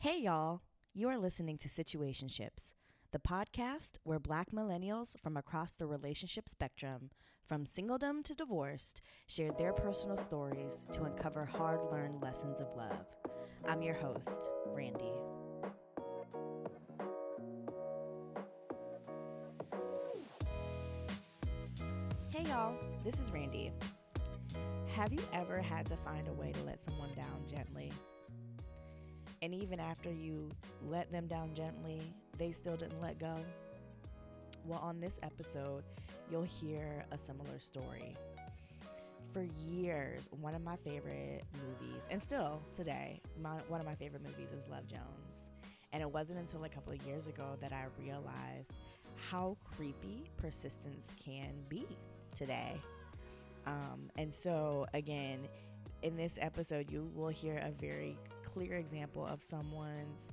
Hey, y'all. You are listening to Situationships, the podcast where black millennials from across the relationship spectrum, from singledom to divorced, share their personal stories to uncover hard learned lessons of love. I'm your host, Randy. Hey, y'all. This is Randy. Have you ever had to find a way to let someone down gently? And even after you let them down gently, they still didn't let go? Well, on this episode, you'll hear a similar story. For years, one of my favorite movies, and still today, my, one of my favorite movies is Love Jones. And it wasn't until a couple of years ago that I realized how creepy persistence can be today. Um, and so, again, in this episode, you will hear a very clear example of someone's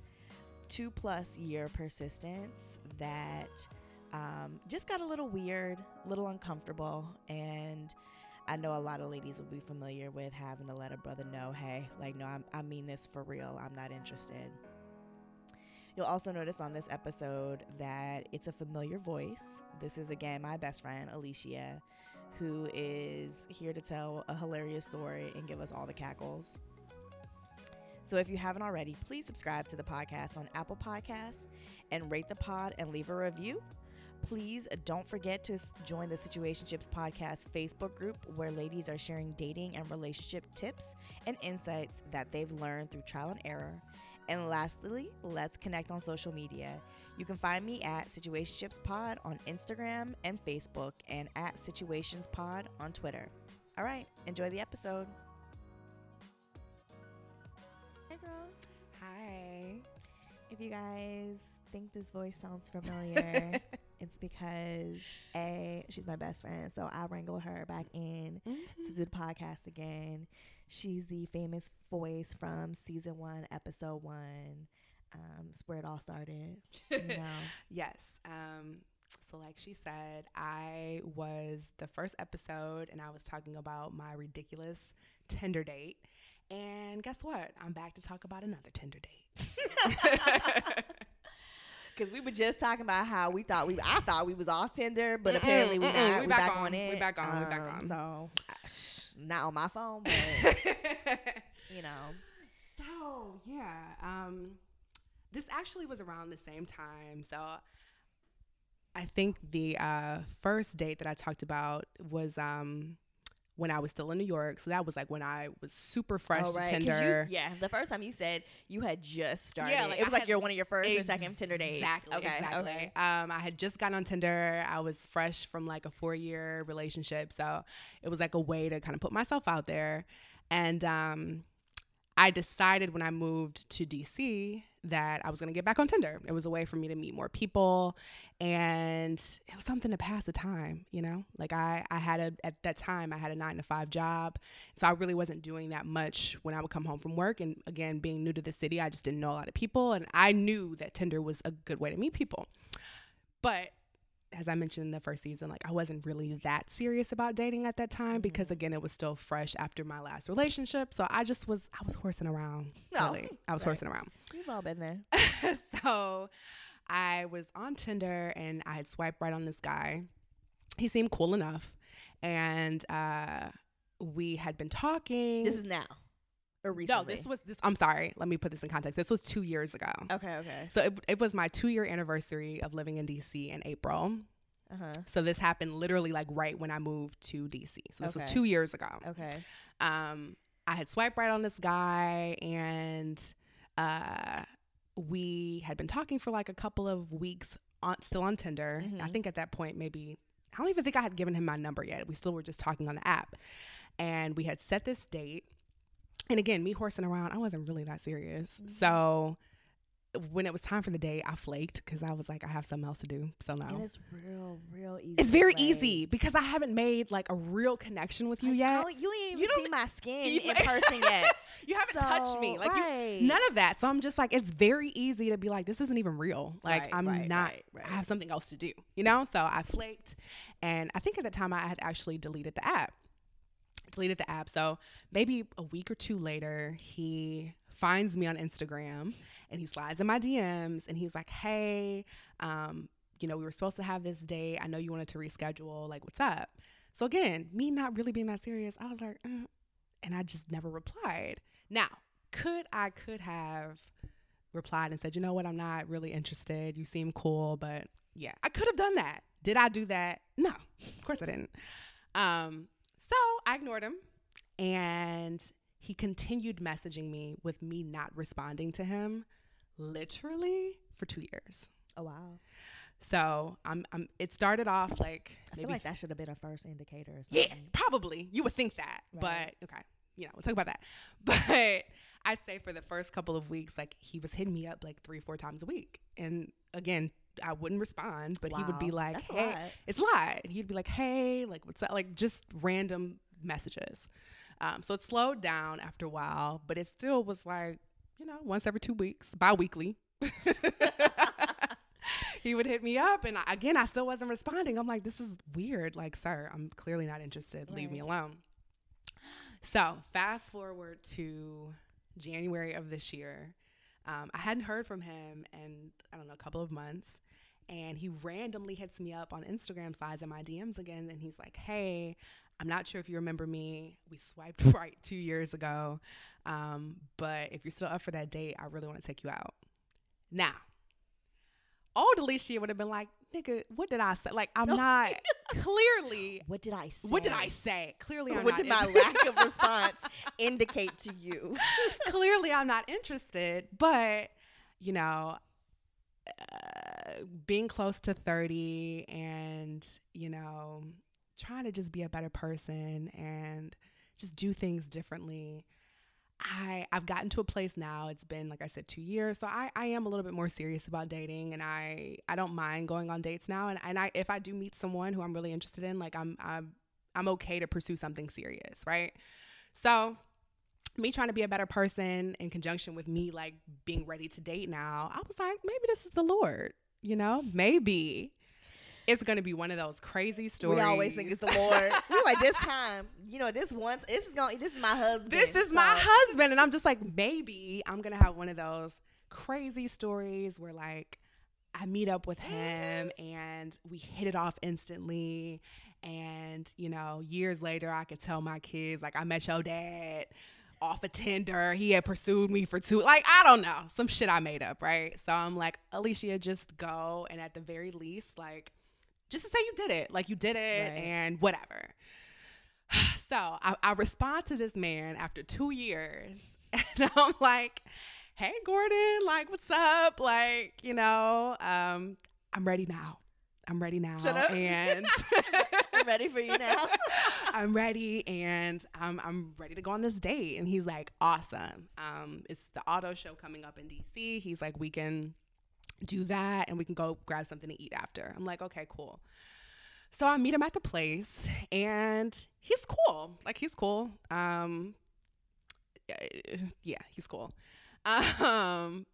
two plus year persistence that um, just got a little weird, a little uncomfortable. And I know a lot of ladies will be familiar with having to let a brother know, hey, like, no, I'm, I mean this for real. I'm not interested. You'll also notice on this episode that it's a familiar voice. This is again my best friend, Alishia, who is here to tell a hilarious story and give us all the cackles. So if you haven't already, please subscribe to the podcast on Apple Podcasts and rate the pod and leave a review. Please don't forget to join the Situationships Podcast Facebook group where ladies are sharing dating and relationship tips and insights that they've learned through trial and error. And lastly, let's connect on social media. You can find me at Situationships Pod on Instagram and Facebook and at Situations Pod on Twitter. All right, enjoy the episode. Hey, girl. Hi. If you guys think this voice sounds familiar, it's because A, she's my best friend, so I wrangled her back in mm-hmm. to do the podcast again. She's the famous voice from season one, episode one. Um, it's where it all started. You know. Yes. Um, so, like she said, I was the first episode and I was talking about my ridiculous Tinder date. And guess what? I'm back to talk about another Tinder date. Because we were just talking about how we thought we, I thought we was off Tinder, but apparently we mm-mm, not. we We back back, on. on it. We back on, we back Um, on. So, not on my phone, but you know. so, yeah. Um, this actually was around the same time. So, I think the uh, first date that I talked about was um, when I was still in New York. So that was like when I was super fresh Oh, right. Tinder. You, yeah, the first time you said you had just started. Yeah, like it was I like your one of your first or second Tinder dates. Exactly. Okay. Exactly. Okay. Um, I had just gotten on Tinder. I was fresh from like a four year relationship, so it was like a way to kind of put myself out there. And um, I decided when I moved to DC that I was going to get back on Tinder. It was a way for me to meet more people, and it was something to pass the time. You know, like I I had a at that time I had a nine to five job, so I really wasn't doing that much when I would come home from work. And again, being new to the city, I just didn't know a lot of people, and I knew that Tinder was a good way to meet people. But as I mentioned in the first season, like I wasn't really that serious about dating at that time because again, it was still fresh after my last relationship. So I just was I was horsing around. No, really. I was right. horsing around. We've all been there. so I was on Tinder and I had swiped right on this guy. He seemed cool enough. And uh we had been talking. This is now recently. no, this was this I'm sorry, let me put this in context. This was two years ago. Okay. Okay. So it, it was my two year anniversary of living in DC in April. Uh huh. So this happened literally like right when I moved to DC. So this was two years ago. Okay. Um, I had swiped right on this guy, and uh, we had been talking for like a couple of weeks, on, still on Tinder. I Mhm. think at that point maybe I don't even think I had given him my number yet. We still were just talking on the app, and we had set this date. And again, me horsing around, I wasn't really that serious. Mm-hmm. So when it was time for the day, I flaked because I was like, I have something else to do. So no. And it's real, real easy. It's very easy because I haven't made like a real connection with you Like, yet. You ain't even You don't- see my skin you- in person yet. You haven't touched me. So, Like you, none of that. So I'm just like, it's very easy to be like, this isn't even real. Like Right, I'm right, not. right, right. I have something else to do. You know. So I flaked, and I think at the time I had actually deleted the app. Deleted the app. So maybe a week or two later, he finds me on Instagram and he slides in my DMs and he's like, "Hey, um, you know, we were supposed to have this date. I know you wanted to reschedule. Like, what's up?" So again, me not really being that serious, I was like, uh, and I just never replied. Now, could I could have replied and said, "You know what? I'm not really interested. You seem cool, but yeah, I could have done that. Did I do that? No, of course I didn't. Um, I ignored him, and he continued messaging me with me not responding to him, literally for two years. Oh wow. So I'm, I'm it started off like I feel like that should have been a first indicator. Or yeah, probably you would think that, Right. but okay, you know, we'll talk about that. But I'd say for the first couple of weeks, like he was hitting me up like three, four times a week, and again, I wouldn't respond, but he would be like, that's a "Hey, lot. it's a lot." And he'd be like, "Hey, like what's that?" Like just random messages. Um, so it slowed down after a while, but it still was like, you know, once every two weeks, bi-weekly. he would hit me up and I, again i still wasn't responding. I'm like this is weird. Like sir i'm clearly not interested. Leave me alone. So fast forward to january of this year. Um, i hadn't heard from him in i don't know a couple of months. And he randomly hits me up on instagram slides in my dms again and he's like hey i'm not sure if you remember me we swiped right two years ago um, but if you're still up for that date i really want to take you out now old Alishia would have been like, nigga, what did I say? Like, I'm No. not clearly. What did I say? What did I say? Clearly, I'm not. what did my lack of response indicate to you? clearly I'm not interested. But you know, uh, being close to 30 and you know, trying to just be a better person and just do things differently. I I've gotten to a place now. It's been like I said 2 years. So I I am a little bit more serious about dating and I I don't mind going on dates now and and I if I do meet someone who I'm really interested in, like I'm I'm I'm okay to pursue something serious, right? So, me trying to be a better person in conjunction with me like being ready to date now, I was like, maybe this is the Lord, you know? Maybe it's gonna be one of those crazy stories. We always think it's the Lord. We're like this time, you know, this once. This is gonna, This is my husband. this is my husband, and I'm just like, maybe I'm gonna have one of those crazy stories where like I meet up with him mm-hmm. and we hit it off instantly. And, you know, years later, I could tell my kids, like, I met your dad off a Tinder. He had pursued me for two, like, I don't know, some shit I made up, right? So I'm like, Alishia, just go. And at the very least, like, just to say you did it, like, you did it Right. and whatever. So I, I respond to this man after two years, and I'm like, "Hey, Gordon, like, what's up? Like, you know, um, I'm ready now. I'm ready now, and I'm ready for you now. I'm ready, and I'm I'm ready to go on this date." And he's like, "Awesome. Um, it's the auto show coming up in DC. He's like, we can." Do that and we can go grab something to eat after. I'm like, okay, cool. So I meet him at the place and he's cool. Like he's cool. Um yeah, he's cool. Um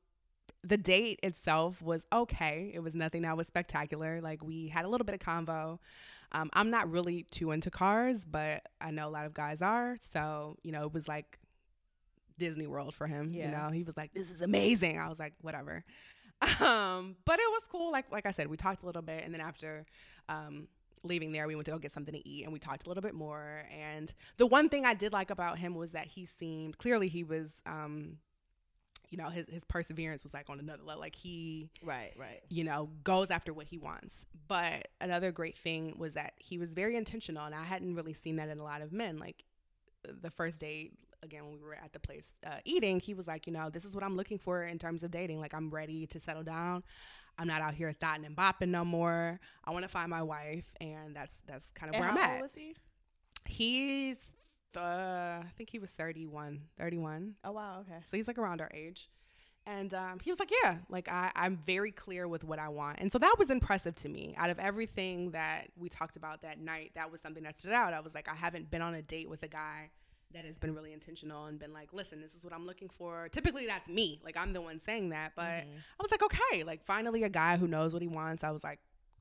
the date itself was okay. It was nothing that was spectacular. Like we had a little bit of convo. Um, I'm not really too into cars, but I know a lot of guys are. So, you know, it was like Disney World for him. You know, he was like, This is amazing. I was like, whatever. Um, but it was cool. Like like I said, we talked a little bit and then after um leaving there we went to go get something to eat and we talked a little bit more and the one thing i did like about him was that he seemed clearly he was um you know his, his perseverance was like on another level like he right, right. you know goes after what he wants but another great thing was that he was very intentional and i hadn't really seen that in a lot of men like the first date again when we were at the place uh, eating he was like you know this is what i'm looking for in terms of dating like i'm ready to settle down i'm not out here thotting and bopping no more i want to find my wife and that's that's kind of And where how i'm old at was he? he's uh, i think he was 31 31 Oh wow. Okay. so he's like around our age. And um, he was like, yeah, like I, I'm very clear with what I want. And so that was impressive to me. Out of everything that we talked about that night, that was something that stood out. I was like, I haven't been on a date with a guy that has been really intentional and been like, listen, this is what I'm looking for. Typically, that's me. Like, I'm the one saying that. But Mhm. I was like, okay, like finally a guy who knows what he wants. I was like,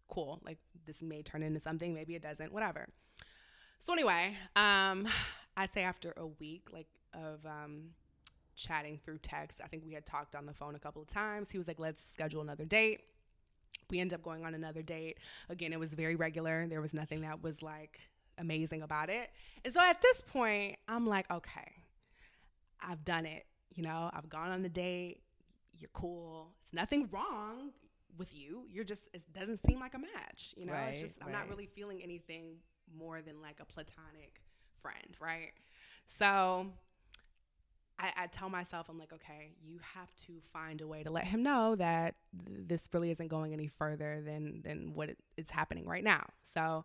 cool. Like, this may turn into something. Maybe it doesn't, whatever. So, anyway, um, I'd say after a week, like, of, um, chatting through text. I think we had talked on the phone a couple of times. He was like, let's schedule another date. We ended up going on another date. Again, it was very regular. There was nothing that was like amazing about it. And so at this point, I'm like, okay, I've done it. You know, I've gone on the date. You're cool. It's nothing wrong with you. You're just, it doesn't seem like a match. You know, it's just, I'm not really feeling anything more than like a platonic friend, right? So I, I tell myself, I'm like, okay, you have to find a way to let him know that th- this really isn't going any further than than what it, it's happening right now. So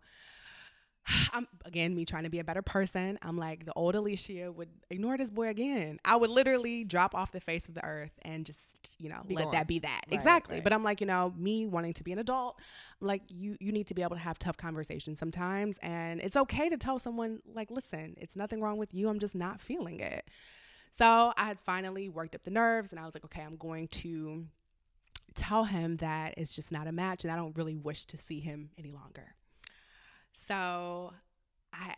I'm again me trying to be a better person. I'm like the old Alishia would ignore this boy again. I would literally drop off the face of the earth and just you know Be let gone. that be that Right, exactly. right. But I'm like you know me wanting to be an adult. I'm like you you need to be able to have tough conversations sometimes, and it's okay to tell someone like listen, it's nothing wrong with you. I'm just not feeling it. So I had finally worked up the nerves, and I was like okay, I'm going to tell him that it's just not a match, and I don't really wish to see him any longer. So I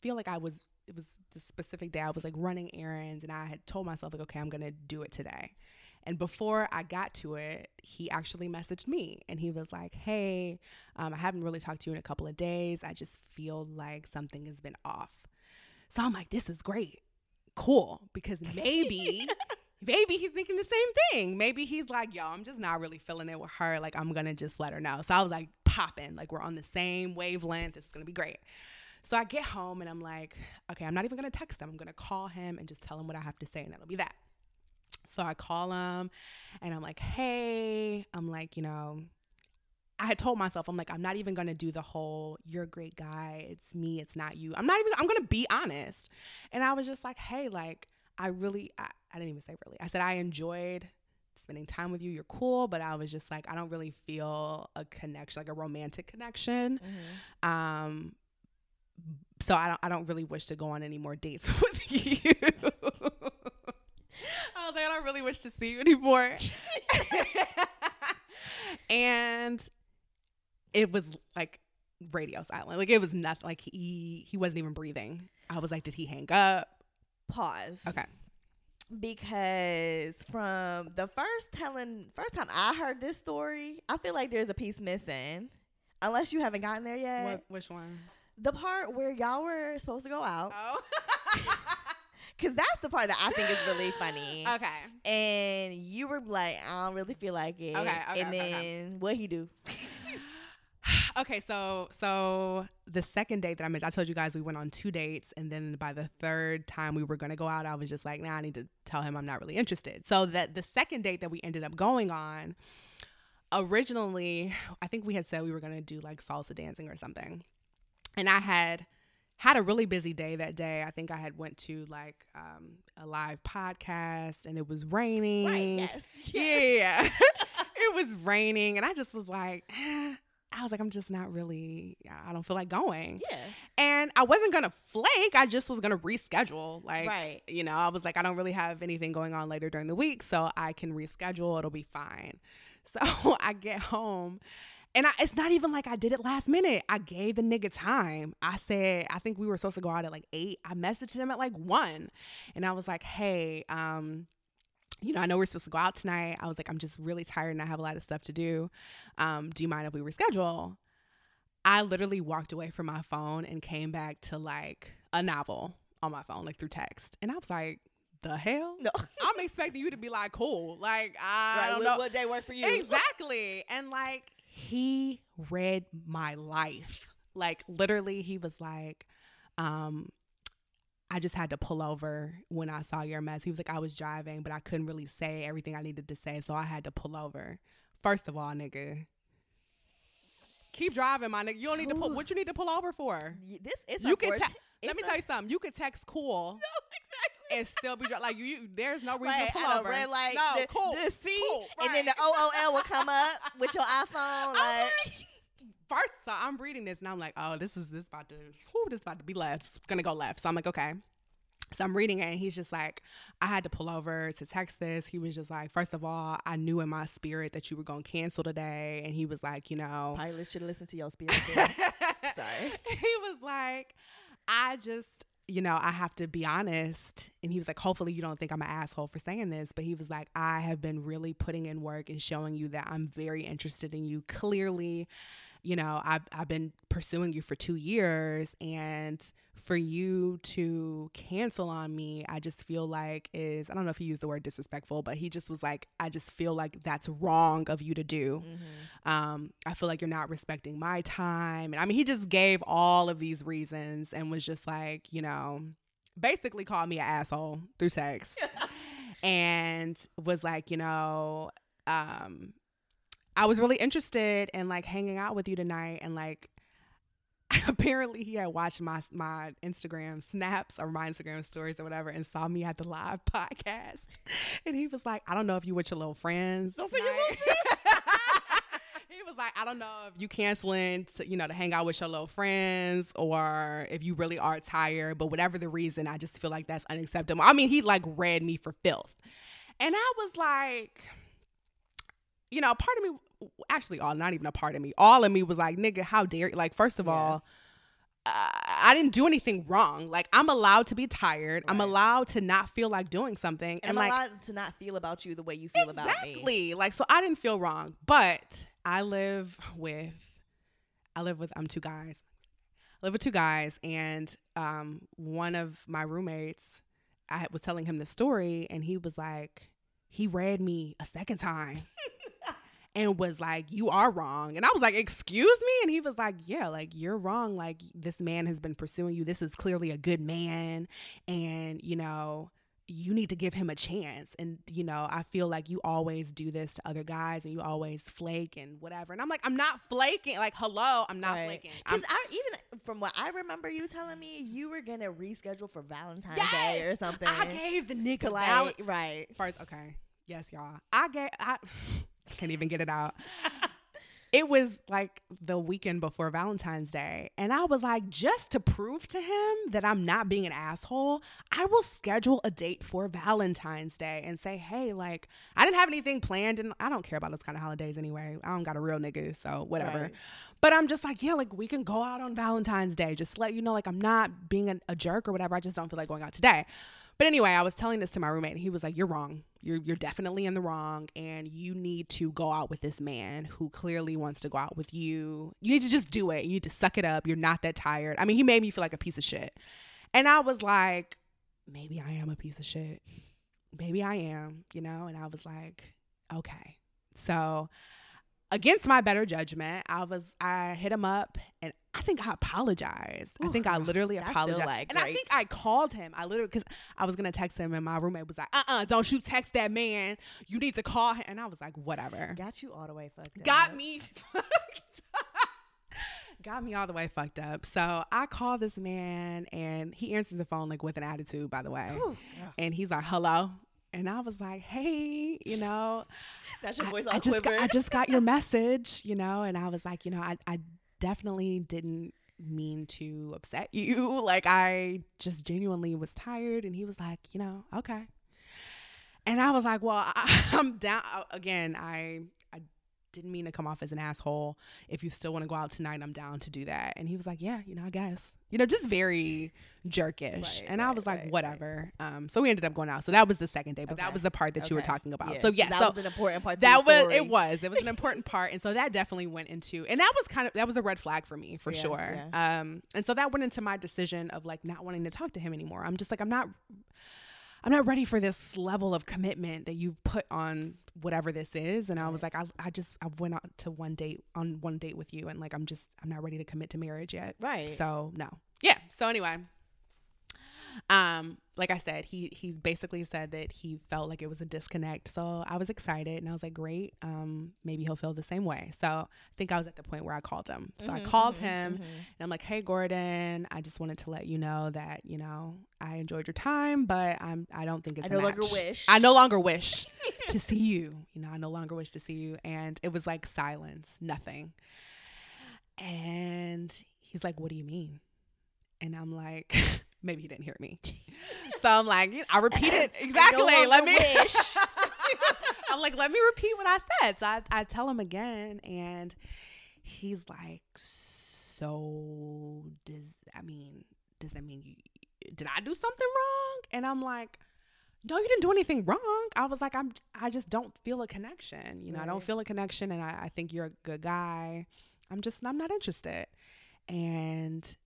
feel like I was, it was the specific day I was like running errands and I had told myself, like, okay, I'm going to do it today. And before I got to it, he actually messaged me and he was like, hey, um, I haven't really talked to you in a couple of days. I just feel like something has been off. So I'm like, this is great. Cool. Because maybe. Maybe he's thinking the same thing. Maybe he's like, yo, I'm just not really feeling it with her. Like, I'm going to just let her know. So I was like, popping. Like, we're on the same wavelength. It's to be great. So I get home and I'm like, okay, I'm not even to text him. I'm to call him and just tell him what I have to say, and that'll be that. So I call him and I'm like, hey, I'm like, you know, I had told myself, I'm like, I'm not even gonna do the whole, you're a great guy, it's me, it's not you. I'm not even, I'm gonna be honest. And I was just like, hey, like, I really, I, I didn't even say really. I said, I enjoyed spending time with you, you're cool, but I was just like, I don't really feel a connection, like a romantic connection. Um, so I don't, I don't really wish to go on any more dates with you. I was like, I don't really wish to see you anymore. and it was like radio silent. Like it was nothing. Like he he wasn't even breathing. I was like, did he hang up? Pause. Okay. Because from the first telling, first time I heard this story, I feel like there's a piece missing. Unless you haven't gotten there yet. What, which one? The part where y'all were supposed to go out. Oh. Because that's the part that I think is really funny. okay. And you were like, I don't really feel like it. Okay, okay, and then okay. what he do? okay, so so the second date that I mentioned, I told you guys we went on two dates, and then by the third time we were gonna go out, I was just like, nah, I need to tell him I'm not really interested. So that the second date that we ended up going on, originally, I think we had said we were gonna do like salsa dancing or something, and I had had a really busy day that day. I think I had went to like um, a live podcast, and it was raining. Right, yes. Yeah. it was raining and I just was like, eh. I was like, I'm just not really, I don't feel like going. Yeah. And I wasn't going to flake. I just was going to reschedule. Like, Right. you know, I was like, I don't really have anything going on later during the week, so I can reschedule. It'll be fine. So I get home. And I, it's not even like I did it last minute. I gave the nigga time. I said, I think we were supposed to go out at like eight. I messaged him at like one. And I was like, hey, um, you know, I know we're supposed to go out tonight. I was like, I'm just really tired and I have a lot of stuff to do. Um, do you mind if we reschedule? I literally walked away from my phone and came back to like a novel on my phone, like through text. And I was like, the hell? No. I'm expecting you to be like, cool. Like, I Right, don't what, know. what day work for you? Exactly. And like he read my life. Like literally he was like, um, I just had to pull over when I saw your mess. He was like, I was driving, but I couldn't really say everything I needed to say, so I had to pull over. First of all, nigga. Keep driving, my nigga. You don't need to pull what you need to pull over for. This is You can unfortunate. te- let me It's tell you something. You could text cool No, exactly. and still be dri- like you, you there's no reason Right, to pull over. red light, no, the, cool. the C, cool, and then the OOL will come up with your iPhone. Like, first, so I'm reading this and I'm like, oh, this is this about to, whew, this about to be left. It's gonna go left. So I'm like, okay. So I'm reading it and he's just like, I had to pull over to text this. He was just like, first of all, I knew in my spirit that you were gonna cancel today. And he was like, you know, pilot should listen to your spirit. Sorry. he was like, I just, you know, I have to be honest. And he was like, hopefully you don't think I'm an asshole for saying this. But he was like, I have been really putting in work and showing you that I'm very interested in you. Clearly, you know, I've, I've been pursuing you for two years. And for you to cancel on me, I just feel like is, I don't know if he used the word disrespectful, but he just was like, I just feel like that's wrong of you to do. Mm-hmm. Um, I feel like you're not respecting my time. And I mean, he just gave all of these reasons and was just like, you know, basically called me an asshole through text and was like, you know, um, I was really interested in like hanging out with you tonight and like apparently he had watched my my Instagram snaps or my Instagram stories or whatever and saw me at the live podcast. And he was like, I don't know if you with your little friends. Don't say your little friends. he was like, I don't know if you canceling to, you know, to hang out with your little friends or if you really are tired, but whatever the reason, I just feel like that's unacceptable. I mean, he like read me for filth. And I was like, you know, part of me actually all not even a part of me all of me was like nigga how dare you like first of yeah. all uh, I didn't do anything wrong. Like I'm allowed to be tired. Right. I'm allowed to not feel like doing something, and, and I'm like, allowed to not feel about you the way you feel exactly. about me. Exactly. Like so, I didn't feel wrong. But I live with, I live with um two guys. I live with two guys, and um one of my roommates, I was telling him the story, and he was like, he read me a second time. and was like, You are wrong. And I was like, Excuse me? And he was like, Yeah, like you're wrong. Like this man has been pursuing you. This is clearly a good man. And, you know, you need to give him a chance. And, you know, I feel like you always do this to other guys and you always flake and whatever. And I'm like, I'm not flaking. Like, hello, I'm not right. flaking. Because I even from what I remember you telling me, you were gonna reschedule for Valentine's yes! Day or something. I gave the nigga like, val- right. First, okay. Yes, y'all. I gave I can't even get it out. it was like the weekend before Valentine's Day. And I was like, just to prove to him that I'm not being an asshole, I will schedule a date for Valentine's Day and say, hey, like, I didn't have anything planned. And I don't care about those kind of holidays anyway. I don't got a real nigga, so whatever. Right. But I'm just like, yeah, like, we can go out on Valentine's Day. Just let you know, like, I'm not being a, a jerk or whatever. I just don't feel like going out today. But anyway, I was telling this to my roommate, and he was like, "You're wrong. You're you're definitely in the wrong, and you need to go out with this man who clearly wants to go out with you. You need to just do it. You need to suck it up. You're not that tired. I mean, he made me feel like a piece of shit, and I was like, maybe I am a piece of shit. Maybe I am, you know. And I was like, okay, so against my better judgment, I was I hit him up and I think I apologized. Ooh, I think I literally apologized. Like and I think I called him. I literally because I was gonna text him and my roommate was like, uh uh-uh, uh, do not you text that man. You need to call him. And I was like, whatever. Got you all the way fucked Got up. me Got me all the way fucked up. So I call this man and he answers the phone like with an attitude, by the way. Ooh, yeah. And he's like, hello. And I was like, hey, you know, that's your voice I, I just got, I just got your message, you know, and I was like, you know, I, I definitely didn't mean to upset you. Like I just genuinely was tired. And he was like, you know, okay. And I was like, well, I, I'm down again. I didn't mean to come off as an asshole. If you still want to go out tonight, I'm down to do that. And he was like, yeah, you know, I guess. You know, just very jerkish. Right, and right, I was like, right, whatever. Um, so we ended up going out. So that was the second day, but okay. that was the part that okay. you were talking about. Yeah. So yeah, that so was an important part. that was it was it was an important part, and so that definitely went into, and that was kind of that was a red flag for me for yeah, sure. Yeah. Um, and so that went into my decision of like not wanting to talk to him anymore. I'm just like I'm not I'm not ready for this level of commitment that you put on whatever this is. And I was like, I, I just, I went out to one date on one date with you. And like, I'm just, I'm not ready to commit to marriage yet. Right. So no. Yeah. So anyway, um, like I said, he he basically said that he felt like it was a disconnect. So I was excited and I was like, great. Um, maybe he'll feel the same way. So I think I was at the point where I called him. So mm-hmm, I called mm-hmm, him mm-hmm. and I'm like, hey Gordon, I just wanted to let you know that, you know, I enjoyed your time, but I'm I don't think it's I no longer wish. I no longer wish to see you. You know, I no longer wish to see you. And it was like silence, nothing. And he's like, What do you mean? And I'm like maybe he didn't hear me. so I'm like, I repeat it exactly. No let me. I'm like, let me repeat what I said. So I, I tell him again, and he's like, so does I mean, does that mean you did I do something wrong? And I'm like, no, you didn't do anything wrong. I was like, I'm, I just don't feel a connection. You know, I don't feel a connection, and I, I think you're a good guy. I'm just, I'm not interested. And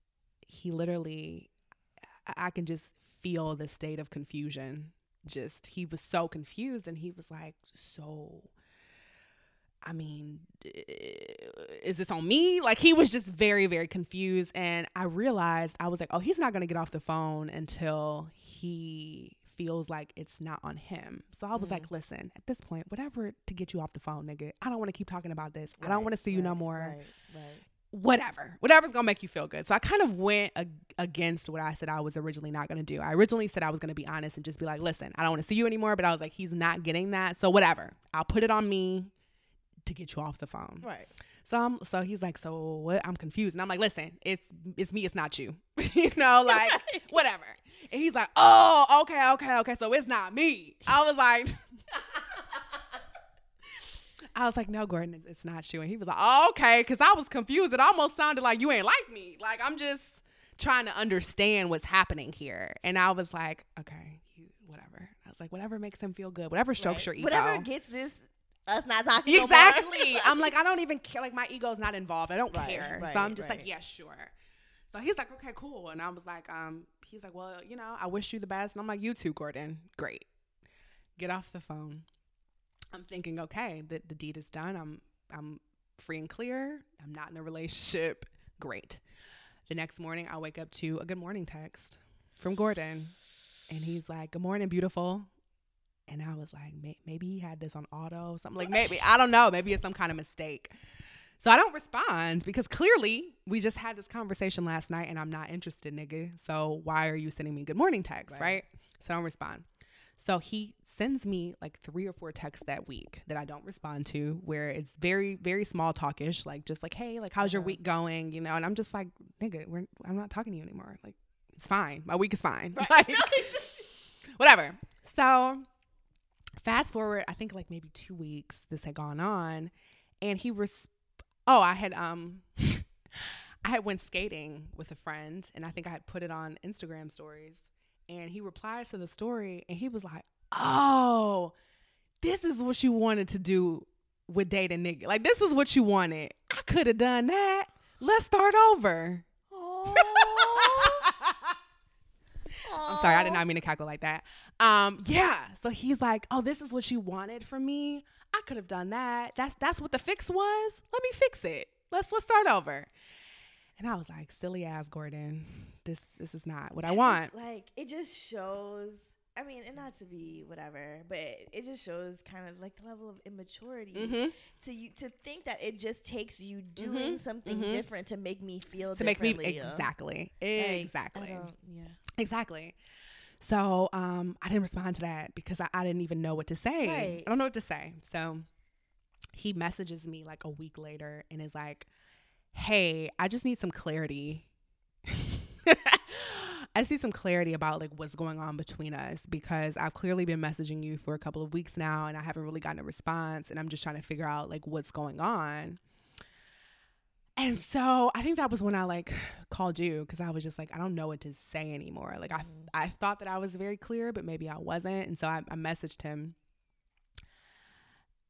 he literally, I, can just feel the state of confusion. Just, he was so confused, and he was like, so. I mean, is this on me? Like he was just very, very confused. And I realized I was like, oh, he's not going to get off the phone until he feels like it's not on him. So I was mm-hmm. like, listen, at this point, whatever to get you off the phone, nigga. I don't want to keep talking about this. I don't want to see you no more. Right, right. Whatever. Whatever's going to make you feel good. So I kind of went ag- against what I said I was originally not going to do. I originally said I was going to be honest and just be like, listen, I don't want to see you anymore. But I was like, he's not getting that. So whatever. I'll put it on me to get you off the phone. Right. So I'm so he's like, so what? I'm confused, and I'm like, listen, it's it's me, it's not you, you know, like whatever. And he's like, oh, okay, okay, okay, so it's not me. I was like, I was like, no, Gordon, it's- not you. And he was like, oh, okay, because I was confused. It almost sounded like you ain't like me. Like I'm just trying to understand what's happening here. And I was like, okay, whatever. I was like, whatever makes him feel good, whatever strokes Right. your ego. Whatever gets this us not talking no. Exactly. I'm like, I don't even care. Like, my ego's not involved. I don't Right, care. right, so I'm just like, yeah, sure. So he's like, okay, cool. And I was like, um, he's like, well, you know, I wish you the best. And I'm like, you too, Gordon. Great. Get off the phone. I'm thinking, okay, the, the deed is done. I'm I'm free and clear. I'm not in a relationship. Great. The next morning, I wake up to a good morning text from Gordon, and he's like, "Good morning, beautiful." And I was like, May- maybe he had this on auto, something like maybe I don't know, maybe it's some kind of mistake. So I don't respond because clearly we just had this conversation last night, and I'm not interested, nigga. So why are you sending me good morning texts, Right. right? So I don't respond. So he sends me like three or four texts that week that I don't respond to, where it's very, very small talkish, like just like, hey, like how's your week going? You know, and I'm just like, nigga, we're, I'm not talking to you anymore. Like, it's fine. My week is fine. Like, whatever. So fast forward, I think like maybe two weeks this had gone on, and he was, oh, I had um. I had went skating with a friend and I think I had put it on Instagram stories and he replies to the story and he was like, "Oh, this is what you wanted to do with date a nigga. Like this is what you wanted. I could have done that. Let's start over." I'm sorry, I did not mean to cackle like that. Um, yeah. So he's like, "Oh, this is what you wanted from me. I could have done that. That's that's what the fix was. Let me fix it. Let's let's start over." And I was like, "Silly ass Gordon. This this is not what I want." just, like it just shows. I mean, and not to be whatever, but it, it just shows kind of like the level of immaturity Mhm. to you to think that it just takes you doing Mhm, something mhm. different to make me feel To make me uh, exactly, like, exactly, yeah. exactly. So um, I didn't respond to that because I, I didn't even know what to say. Right. I don't know what to say. So he messages me like a week later and is like, "Hey, I just need some clarity." I see some clarity about like what's going on between us because I've clearly been messaging you for a couple of weeks now and I haven't really gotten a response and I'm just trying to figure out like what's going on. And so I think that was when I like called you because I was just like I don't know what to say anymore. Like I mm. I thought that I was very clear, but maybe I wasn't. And so I, I messaged him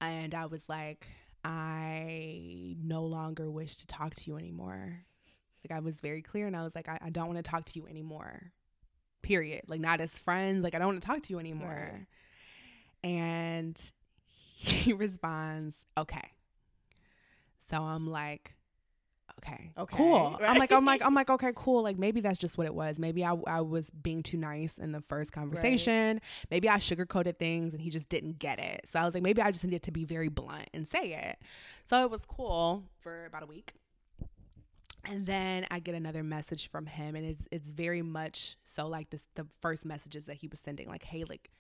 and I was like, I no longer wish to talk to you anymore. Like I was very clear and I was like, I, I don't want to talk to you anymore. Period. Like not as friends. Like I don't want to talk to you anymore. And he responds, okay. So I'm like, okay, Okay, cool. I'm like, I'm like, I'm like, okay, cool. Like maybe that's just what it was. Maybe I, I was being too nice in the first conversation. Maybe I sugarcoated things and he just didn't get it. So I was like, maybe I just needed to be very blunt and say it. So it was cool for about a week. And then I get another message from him, and it's it's very much so like this the first messages that he was sending, like, hey, like,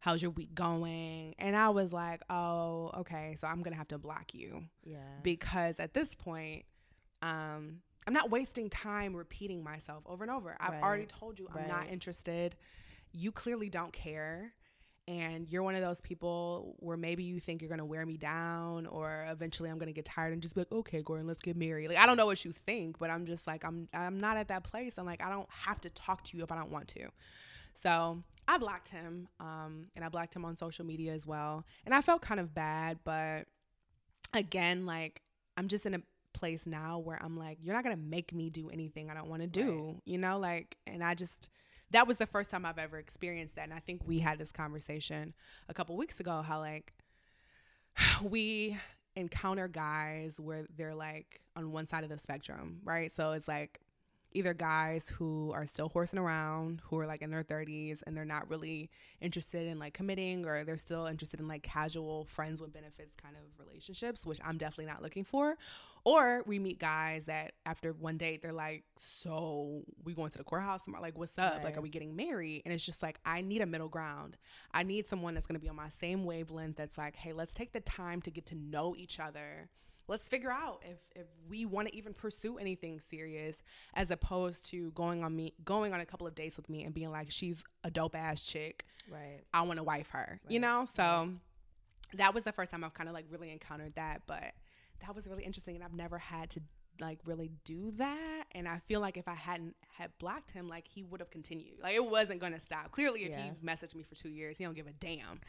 how's your week going? And I was like, oh, okay, so I'm gonna have to block you Yeah. because at this point, um, I'm not wasting time repeating myself over and over. I've Right. already told you I'm not interested. You clearly don't care. And you're one of those people where maybe you think you're gonna wear me down or eventually I'm gonna get tired and just be like, okay, Gordon, let's get married. Like I don't know what you think, but I'm just like I'm I'm not at that place. I'm like I don't have to talk to you if I don't want to. So I blocked him, um, and I blocked him on social media as well. And I felt kind of bad, but again, like I'm just in a place now where I'm like, you're not gonna make me do anything I don't want to do, right. you know, like, and I just that was the first time I've ever experienced that. And I think we had this conversation a couple weeks ago how like we encounter guys where they're like on one side of the spectrum, right? So it's like either guys who are still horsing around, who are like in their 30s and they're not really interested in like committing or they're still interested in like casual friends with benefits kind of relationships, which I'm definitely not looking for. Or we meet guys that after one date, they're like, So we going to the courthouse tomorrow? Like, what's up? Right. Like, are we getting married? And it's just like, I need a middle ground. I need someone that's going to be on my same wavelength that's like, Hey, let's take the time to get to know each other let's figure out if if we want to even pursue anything serious as opposed to going on me going on a couple of dates with me and being like she's a dope ass chick. Right. I want to wife her right. you know? So right. that was the first time i've kind of like really encountered that but that was really interesting and i've never had to like really do that. And i feel like if i hadn't had blocked him like he would have continued. Like it wasn't gonna stop. Clearly if yeah. he messaged me for two years he don't give a damn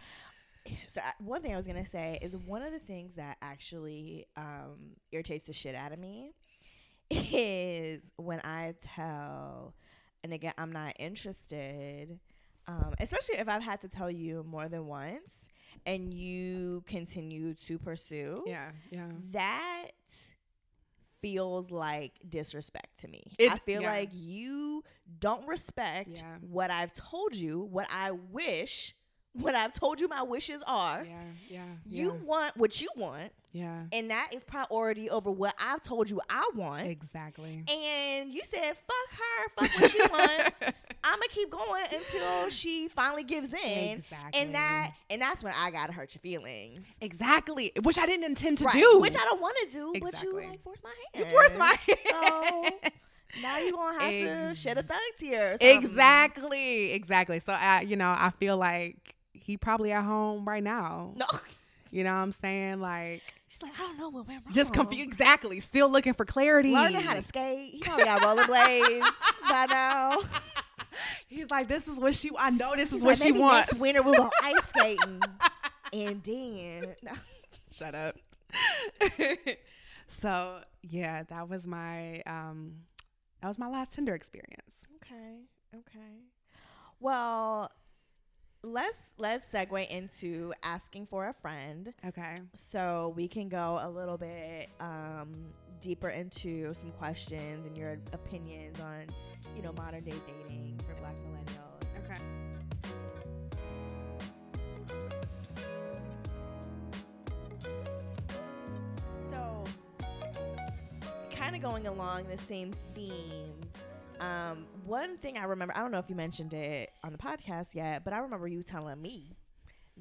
so one thing I was gonna say is one of the things that actually um, irritates the shit out of me is when I tell and again I'm not interested, um, especially if I've had to tell you more than once and you continue to pursue. Yeah, yeah. That feels like disrespect to me. It, I feel yeah. like you don't respect yeah. what I've told you, what I wish what I've told you my wishes are. Yeah, yeah. You yeah. want what you want. Yeah. And that is priority over what I've told you I want. Exactly. And you said, fuck her, fuck what she want. I'ma keep going until she finally gives in. Exactly. And that and that's when I gotta hurt your feelings. Exactly. Which I didn't intend to right. do. Which I don't want to do, exactly. but you like force my hand. You force my hand. So now you're gonna have Ex- to shed a thug tear. Exactly, exactly. So I, you know, I feel like he probably at home right now. No. You know what I'm saying? Like She's like, I don't know what went wrong. Just confused. Exactly. Still looking for clarity. Learning how to skate. He probably got rollerblades by now. He's like, this is what she. I know this He's is like, what she wants. Next winter we'll go ice skating, and then no. shut up. so yeah, that was my um, that was my last Tinder experience. Okay. Okay. Well, let's let's segue into asking for a friend. Okay. So we can go a little bit um, deeper into some questions and your opinions on, you know, modern day dating for Black millennials. Okay. So, kind of going along the same theme um, one thing I remember, I don't know if you mentioned it on the podcast yet, but I remember you telling me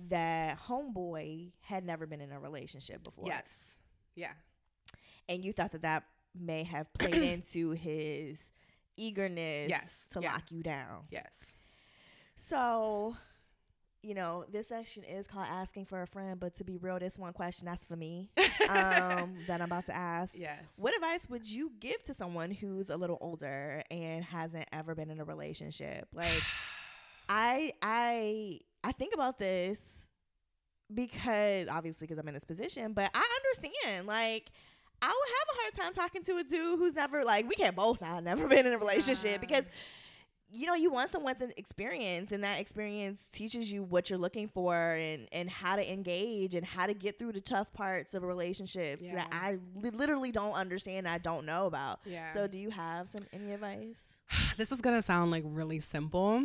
that homeboy had never been in a relationship before. Yes. Yeah. And you thought that that may have played into his eagerness yes. to yeah. lock you down. Yes. So you know, this section is called asking for a friend, but to be real, this one question that's for me um, that I'm about to ask. Yes. What advice would you give to someone who's a little older and hasn't ever been in a relationship? Like, I I I think about this because obviously because I'm in this position, but I understand like. I would have a hard time talking to a dude who's never like we can't both not never been in a relationship yeah. because you know, you want someone with an experience, and that experience teaches you what you're looking for and and how to engage and how to get through the tough parts of relationships yeah. that I li- literally don't understand. I don't know about. Yeah. So, do you have some any advice? this is gonna sound like really simple,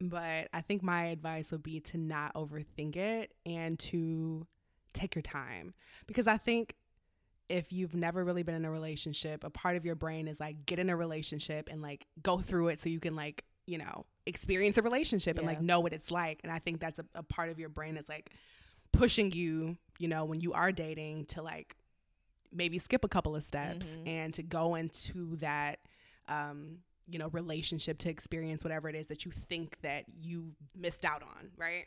but I think my advice would be to not overthink it and to take your time because I think if you've never really been in a relationship, a part of your brain is like get in a relationship and like go through it so you can like, you know, experience a relationship yeah. and like know what it's like. And I think that's a, a part of your brain that's like pushing you, you know, when you are dating to like maybe skip a couple of steps mm-hmm. and to go into that um, you know, relationship to experience whatever it is that you think that you missed out on, right?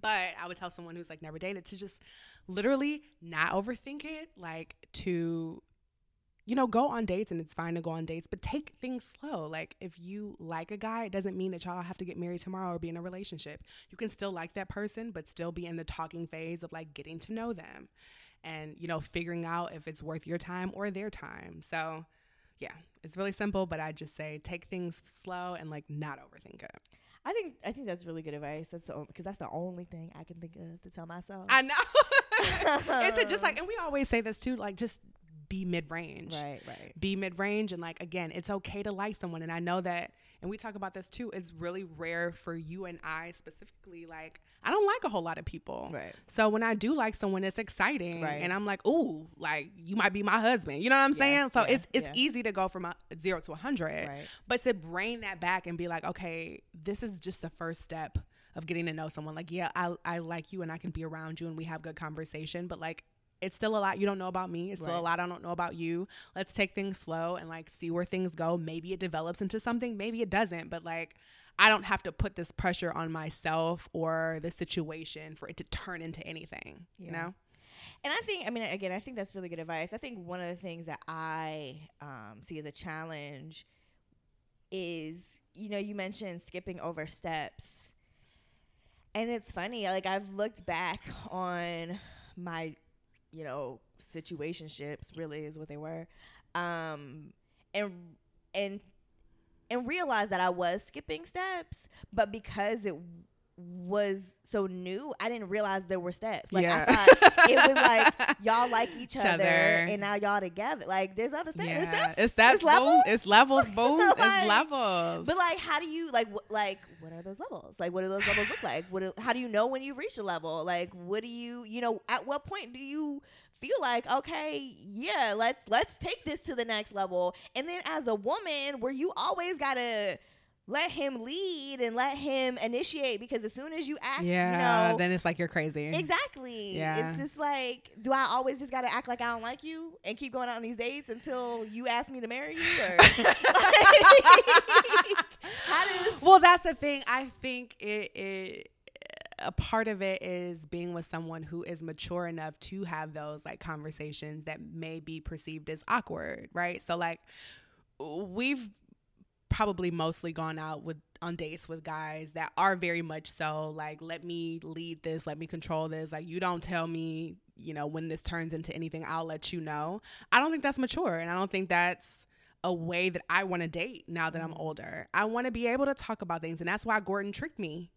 But I would tell someone who's like never dated to just literally not overthink it, like to you know, go on dates and it's fine to go on dates, but take things slow. Like if you like a guy, it doesn't mean that y'all have to get married tomorrow or be in a relationship. You can still like that person, but still be in the talking phase of like getting to know them and, you know, figuring out if it's worth your time or their time. So, yeah, it's really simple, but I just say take things slow and like not overthink it. I think I think that's really good advice. That's the because that's the only thing I can think of to tell myself. I know. Is it just like, and we always say this too, like just be mid range. Right, right. Be mid range. And like, again, it's okay to like someone. And I know that, and we talk about this too, it's really rare for you and I specifically. Like, I don't like a whole lot of people. Right. So when I do like someone, it's exciting. Right. And I'm like, ooh, like you might be my husband. You know what I'm Yeah, saying? So yeah, it's it's yeah. easy to go from a zero to a hundred. Right. But to bring that back and be like, okay, this is just the first step of getting to know someone. Like, yeah, I I like you and I can be around you and we have good conversation, but like it's still a lot you don't know about me. It's still a lot I don't know about you. Let's take things slow and like see where things go. Maybe it develops into something, maybe it doesn't, but like I don't have to put this pressure on myself or the situation for it to turn into anything, you know? And I think, I mean, again, I think that's really good advice. I think one of the things that I um, see as a challenge is, you know, you mentioned skipping over steps. And it's funny, like, I've looked back on my, you know, situationships, really is what they were. Um, and, and, and realized that I was skipping steps, but because it was so new, I didn't realize there were steps. Like Yeah. I thought it was like y'all like each Each other, other. and now y'all together. Like there's other steps. There's steps. It's steps, boo. levels. It's levels, boo. Like- it's levels. But like, how do you like wh- like what are those levels? Like, what do those levels look like? What? Do, how do you know when you've reached a level? Like, what do you you know? At what point do you feel like okay, yeah, let's let's take this to the next level? And then as a woman, where you always gotta let him lead and let him initiate because as soon as you act, yeah, you know, then it's like you're crazy. Exactly. Yeah. It's just like, do I always just gotta act like I don't like you and keep going out on these dates until you ask me to marry you? Or how does Well, that's the thing. I think it, it a part of it is being with someone who is mature enough to have those like conversations that may be perceived as awkward, right? So like we've probably mostly gone out with on dates with guys that are very much so like let me lead this let me control this. Like you don't tell me you know when this turns into anything i'll let you know. I don't think that's mature and i don't think that's a way that i want to date now that i'm mm. older. I want to be able to talk about things and that's why gordon tricked me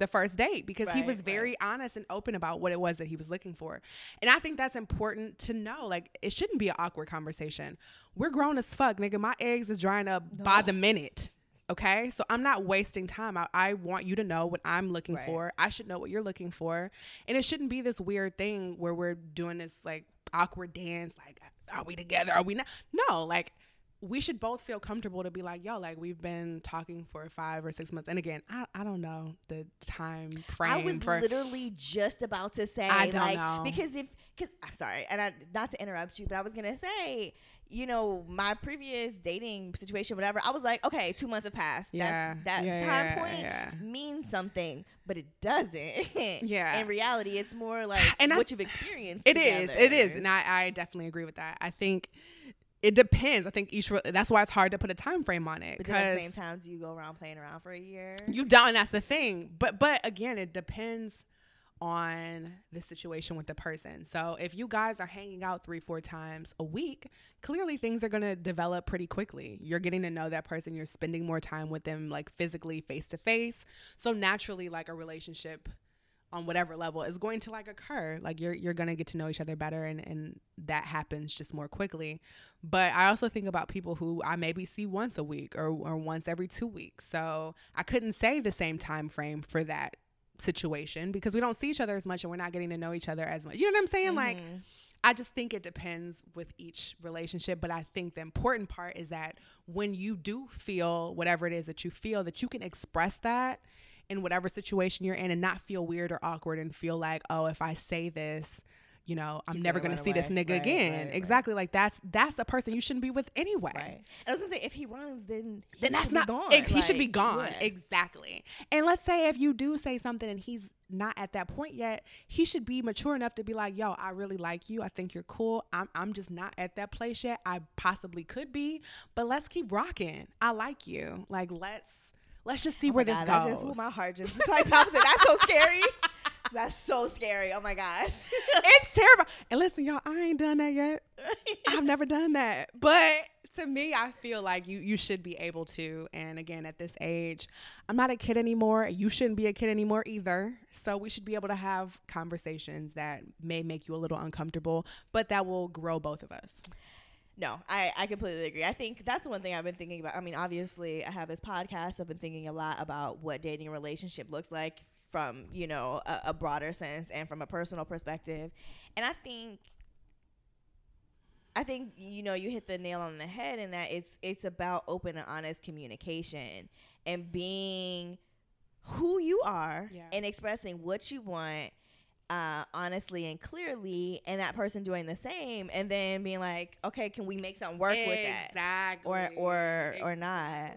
the first date because he Right, was right. very honest and open about what it was that he was looking for. And I think that's important to know. Like it shouldn't be an awkward conversation. We're grown as fuck, nigga. My eggs is drying up by the minute. Okay. So I'm not wasting time. I, I want you to know what I'm looking Right. for. I should know what you're looking for. And it shouldn't be this weird thing where we're doing this like awkward dance, like, are we together? Are we not? No, like we should both feel comfortable to be like, yo, like we've been talking for five or six months. And again, I, I don't know the time frame I was for literally just about to say, I don't like, know. because if, because I'm sorry, and I, not to interrupt you, but I was gonna say, you know, my previous dating situation, whatever, I was like, okay, two months have passed. Yeah, That's, that yeah, time yeah, point yeah. means something, but it doesn't. Yeah. In reality, it's more like And I- what you've experienced. It is. together. It is. And I, I definitely agree with that. I think it depends. I think each re- that's why it's hard to put a time frame on it But at the same time, do you go around playing around for a year? you don't. And that's the thing. But but again, it depends on the situation with the person. So if you guys are hanging out three, four times a week, clearly things are going to develop pretty quickly. You're getting to know that person. You're spending more time with them, like physically face to face. So naturally, like a relationship on whatever level is going to like occur. Like you're you're going to get to know each other better and and that happens just more quickly. But i also think about people who i maybe see once a week or or once every 2 weeks. So i couldn't say the same time frame for that situation because we don't see each other as much and we're not getting to know each other as much. You know what i'm saying? Like Mhm. I just think it depends with each relationship, but I think the important part is that when you do feel whatever it is that you feel, that you can express that in whatever situation you're in and not feel weird or awkward and feel like, oh, if I say this, you know, I'm He's never gonna gonna see this nigga Right, again. right, right. exactly. Like that's that's a person you shouldn't be with anyway. Right. And I was gonna say if he runs, then he Then that's not eh, gone. it- he should be gone. yeah. Exactly. And let's say if you do say something and he's not at that point yet, he should be mature enough to be like, "Yo, I really like you. I think you're cool. I'm I'm just not at that place yet. I possibly could be, but let's keep rocking. I like you. Like let's let's just see Oh where this God, goes." Just my heart just like palpitated. That's so scary. That's so scary. Oh my god. it's terrible. And listen, y'all, I ain't done that yet. I've never done that. But to me, I feel like you you should be able to. And again, at this age, I'm not a kid anymore. You shouldn't be a kid anymore either. So we should be able to have conversations that may make you a little uncomfortable, but that will grow both of us. No, I, I completely agree. I think that's the one thing I've been thinking about. I mean, obviously, I have this podcast. I've been thinking a lot about what dating a relationship looks like from, you know, a, a broader sense and from a personal perspective. And I think I think you know you hit the nail on the head in that it's it's about open and honest communication and being who you are Yeah. and expressing what you want uh, honestly and clearly, and that person doing the same, and then being like, okay, can we make something work with that, Exactly. or or or not,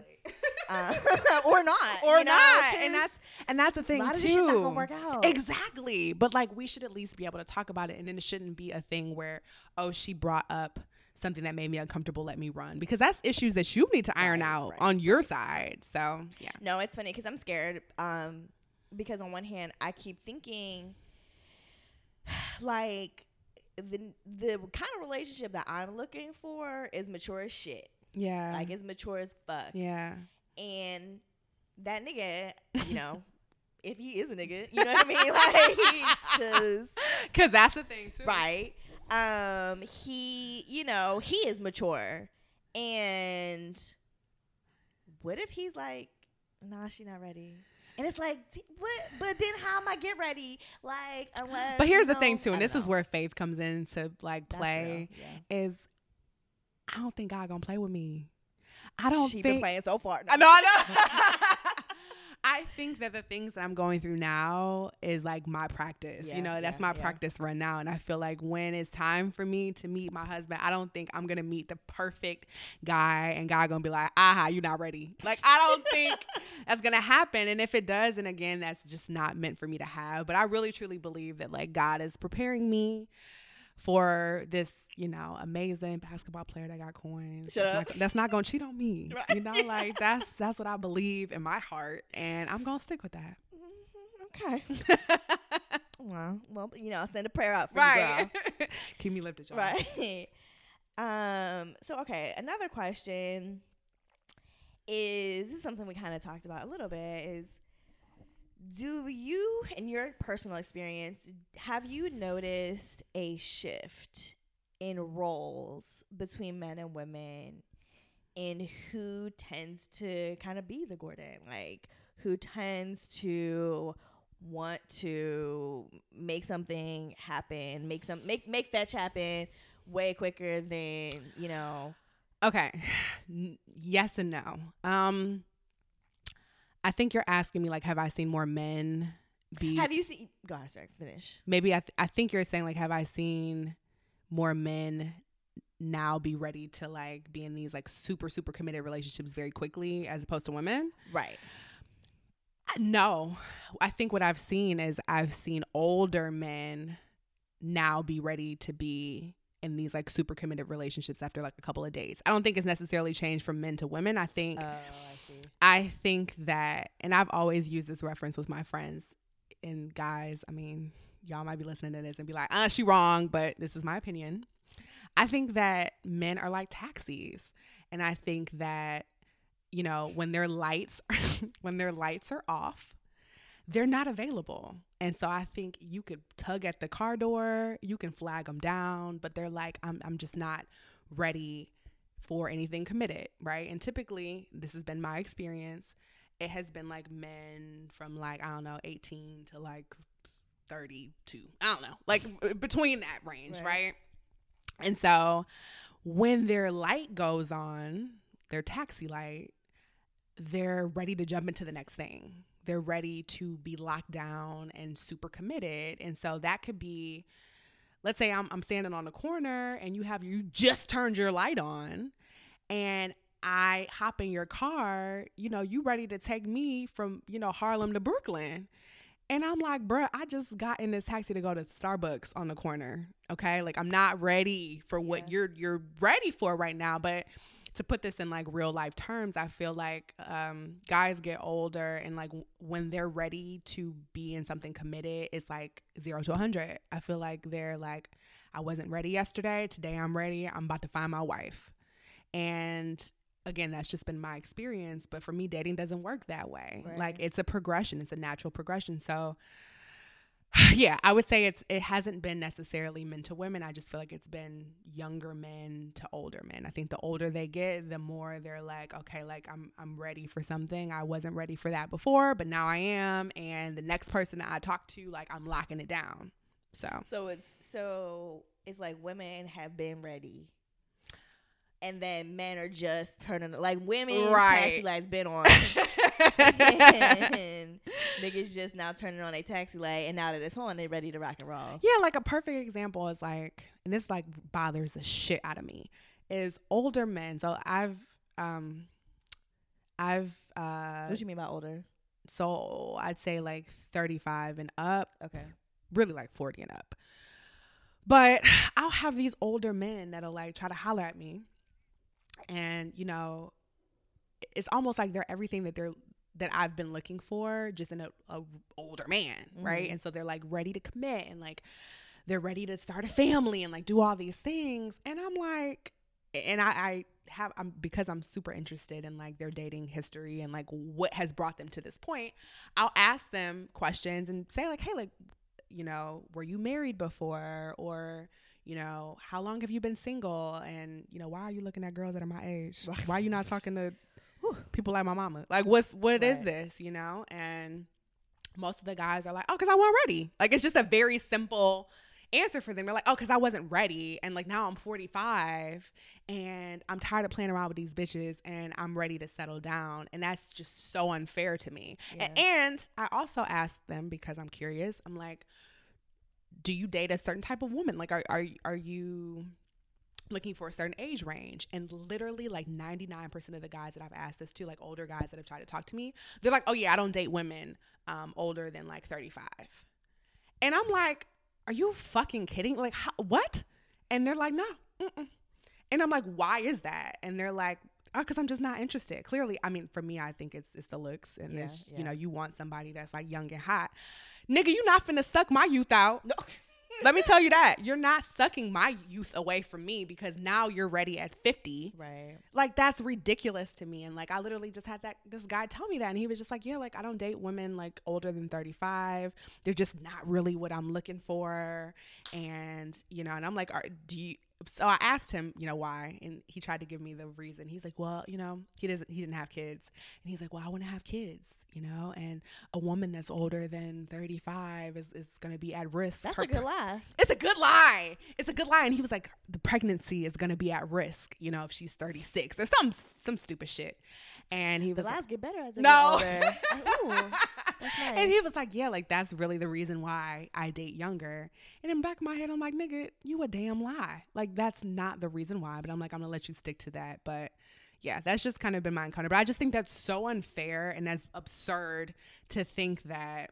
uh, or not, or you know, not. And that's and that's the a thing too. this not work out. Exactly. But like we should at least be able to talk about it and then it shouldn't be a thing where, oh, she brought up something that made me uncomfortable, let me run. Because that's issues that you need to iron Right, out right. on your side. So yeah. No, it's funny because I'm scared. Um, because on one hand, I keep thinking, like, the the kind of relationship that I'm looking for is mature as shit. Yeah. Like, it's mature as fuck. yeah. And that nigga, you know, if he is a nigga, you know what I mean? Like, because Cause that's the thing too. right, um, he, you know, he is mature, and what if he's like, nah, she not ready. And it's like, what? But then how am I get ready? Like, unless. But here's you the thing too, and don't this is where faith comes into like play. yeah. Is I don't think God gonna play with me. I don't she been playing so far. I know, I know. I think that the things that I'm going through now is like my practice. Yeah, you know, that's yeah, my yeah. practice run now. And I feel like when it's time for me to meet my husband, I don't think I'm gonna meet the perfect guy and God gonna be like, aha, you're not ready. Like I don't think that's gonna happen. And if it does, and again, that's just not meant for me to have. But I really truly believe that like God is preparing me for this, you know, amazing basketball player that got coins. That's. Not, that's not gonna cheat on me. Right. You know, like that's that's what I believe in my heart, and I'm gonna stick with that. Mhm, Okay. well, well, you know, I'll send a prayer out for you, right. Keep me lifted, y'all. Right. um. So okay, another question is this is something we kind of talked about a little bit. Is do you, in your personal experience, have you noticed a shift in roles between men and women in who tends to kind of be the Gordon? Like, who tends to want to make something happen, make some make make fetch happen way quicker than, you know, Okay. N- yes and no. Um, I think you're asking me like, have I seen more men be? have you seen go ahead, sorry, finish. maybe I, th- I think you're saying like, have I seen more men now be ready to like be in these like super super committed relationships very quickly as opposed to women? Right. No, I think what I've seen is I've seen older men now be ready to be in these like super committed relationships after like a couple of dates. I don't think it's necessarily changed from men to women. I think Oh, I I think that and I've always used this reference with my friends and guys, I mean, y'all might be listening to this and be like, "Uh, she wrong," but this is my opinion. I think that men are like taxis. And I think that you know, when their lights when their lights are off, they're not available. And so I think you could tug at the car door, you can flag them down, but they're like I'm I'm just not ready for anything committed, right? And typically, this has been my experience. It has been like men from like I don't know, 18 to like 32. I don't know. Like between that range, Right. right? And so when their light goes on, their taxi light, they're ready to jump into the next thing. They're ready to be locked down and super committed. And so that could be let's say I'm I'm standing on the corner and you have you just turned your light on and I hop in your car, you know, you ready to take me from, you know, Harlem to Brooklyn. And I'm like, bruh, I just got in this taxi to go to Starbucks on the corner. Okay. Like I'm not ready for what Yeah. you're you're ready for right now. But to put this in like real life terms, I feel like um, guys get older and like w- when they're ready to be in something committed, it's like zero to a hundred. I feel like they're like, I wasn't ready yesterday. Today I'm ready. I'm about to find my wife. And again, that's just been my experience. But for me, dating doesn't work that way. Right. Like it's a progression. It's a natural progression. So yeah, I would say it's it hasn't been necessarily men to women. I just feel like it's been younger men to older men. I think the older they get, the more they're like, okay, like I'm I'm ready for something. I wasn't ready for that before, but now I am. And the next person I talk to, like I'm locking it down. So So it's so it's like women have been ready. And then men are just turning like women Right. taxi lights been on. and niggas just now turning on a taxi light and now that it's on, they ready to rock and roll. Yeah, like a perfect example is like, and this like bothers the shit out of me, is older men. So I've, um, I've, uh, What you mean by older? so I'd say like 35 and up, Okay. really like 40 and up. But I'll have these older men that'll like try to holler at me. And, you know, it's almost like they're everything that they're that I've been looking for, just in a, a older man, right? Mhm. And so they're like ready to commit and like they're ready to start a family and like do all these things. And I'm like, and I, I have I'm because I'm super interested in like their dating history and like what has brought them to this point. I'll ask them questions and say like, hey, like, you know, were you married before or you know, how long have you been single? And you know, why are you looking at girls that are my age? Why are you not talking to people like my mama? Like, what's what is Right. this? You know, and most of the guys are like, oh, because I wasn't ready. Like, it's just a very simple answer for them. They're like, oh, because I wasn't ready. And like, now I'm 45 and I'm tired of playing around with these bitches and I'm ready to settle down. And that's just so unfair to me. Yeah. And I also asked them because I'm curious, I'm like, do you date a certain type of woman? Like, are, are, are you looking for a certain age range? And literally like 99% of the guys that i've asked this to like older guys that have tried to talk to me they're like oh yeah i don't date women um, older than like 35 and i'm like are you fucking kidding? Like how, what? And they're like no and i'm like why is that? And they're like Uh, because i'm just not interested. Clearly i mean for me i think it's it's the looks and Yeah, it's yeah. you know you want somebody that's like young and hot. Nigga you not finna suck my youth out. No. let me tell you that. You're not sucking my youth away from me because now you're ready at 50 Right. like that's ridiculous to me. And like i literally just had that this guy tell me that. And he was just like yeah like i don't date women like older than 35 they're just not really what i'm looking for. And you know and i'm like Are, do you so i asked him you know why and he tried to give me the reason he's like well you know he doesn't he didn't have kids and he's like well i want to have kids you know and a woman that's older than 35 is, is going to be at risk That's Her a good lie. it's a good lie. It's a good lie. And he was like, the pregnancy is gonna be at risk, you know, if she's 36 or some some stupid shit. And he The was like, lies get better as they No. get older. Like, ooh, nice. and he was like, yeah, like that's really the reason why I date younger. And in the back of my head, I'm like, nigga, you a damn lie. Like that's not the reason why. But I'm like, I'm gonna let you stick to that. But yeah, that's just kind of been my encounter. But I just think that's so unfair and that's absurd to think that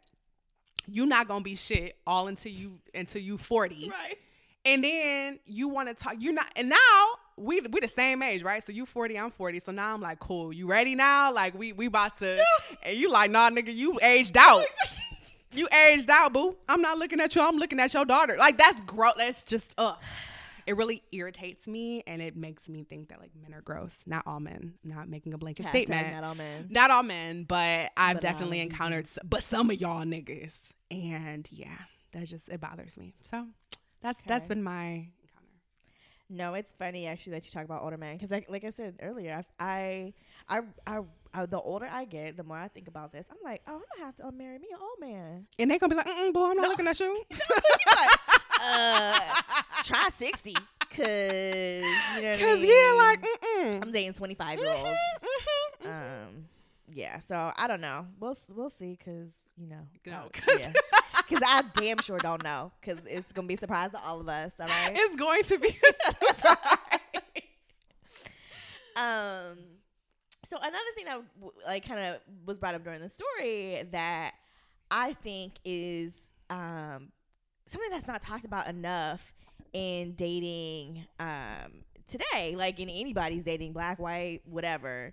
you're not gonna be shit all until you until you 40 right. and then you want to talk you're not and now we we the same age right? So you 40 i'm 40 so now i'm like cool you ready now? Like we we about to and you like nah nigga you aged out. You aged out boo. I'm not looking at you. I'm looking at your daughter. Like that's gross that's just ugh it really irritates me and it makes me think that like men are gross not all men i'm not making a blanket Hashtag statement Not all men. not all men, but I've But definitely encountered, s- but some of y'all niggas, and yeah, that just it bothers me. So that's that's been my encounter. No, it's funny actually that you talk about older men because, like, like I said earlier, I, I, I, I, the older I get, the more I think about this. I'm like, oh, I'm gonna have to unmarry me an old man. And they gonna be like, Mm-mm, boy, I'm not looking at you. uh, try sixty, cause you know what I Cause mean. yeah, like, mm-mm. I'm dating 25 year olds. Mhm, mhm. Um, yeah. So I don't know. We'll we'll see, cause you know. No, 'cause- yeah. because I damn sure don't know. Because it's gonna be a surprise to all of us. All right. It's going to be a surprise. um. So another thing that like kind of was brought up during the story that I think is um something that's not talked about enough in dating um today, like in anybody's dating, black, white, whatever.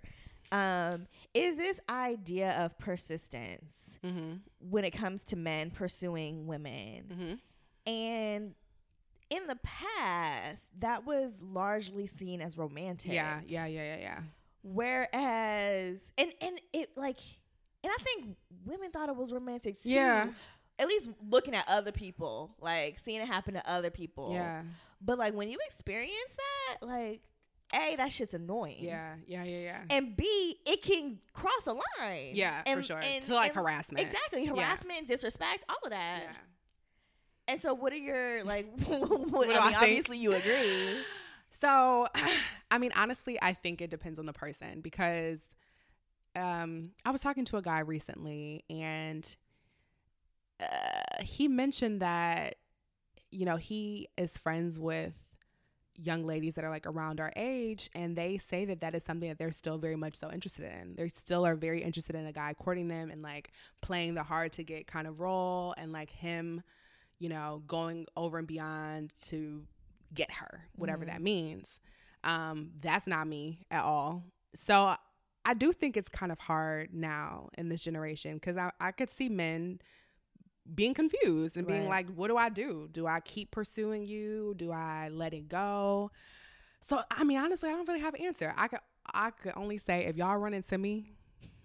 Um, is this idea of persistence mm-hmm. when it comes to men pursuing women. Mm-hmm. And in the past, that was largely seen as romantic. Yeah, yeah, yeah, yeah, yeah. Whereas, and and it like, and I think women thought it was romantic too. Yeah. At least looking at other people, like seeing it happen to other people. Yeah, But like when you experience that, like, a that shit's annoying. yeah, yeah, yeah, yeah. And B, it can cross a line. Yeah, for And- sure. and- to like and- harassment. Exactly. Yeah. Harassment, disrespect, all of that. Yeah. And so, what are your like? what, do I I mean, think? obviously, you agree. So, I mean, honestly, I think it depends on the person because um, I was talking to a guy recently and uh, he mentioned that, you know, he is friends with young ladies that are like around our age and they say that that is something that they're still very much so interested in. They still are very interested in a guy courting them and like playing the hard to get kind of role and like him you know going over and beyond to get her whatever Mhm. that means. Um that's not me at all. So i do think it's kind of hard now in this generation because I, I could see men being confused and being Right. like what do i do do i keep pursuing you do i let it go so i mean honestly i don't really have an answer i could i could only say if y'all run into me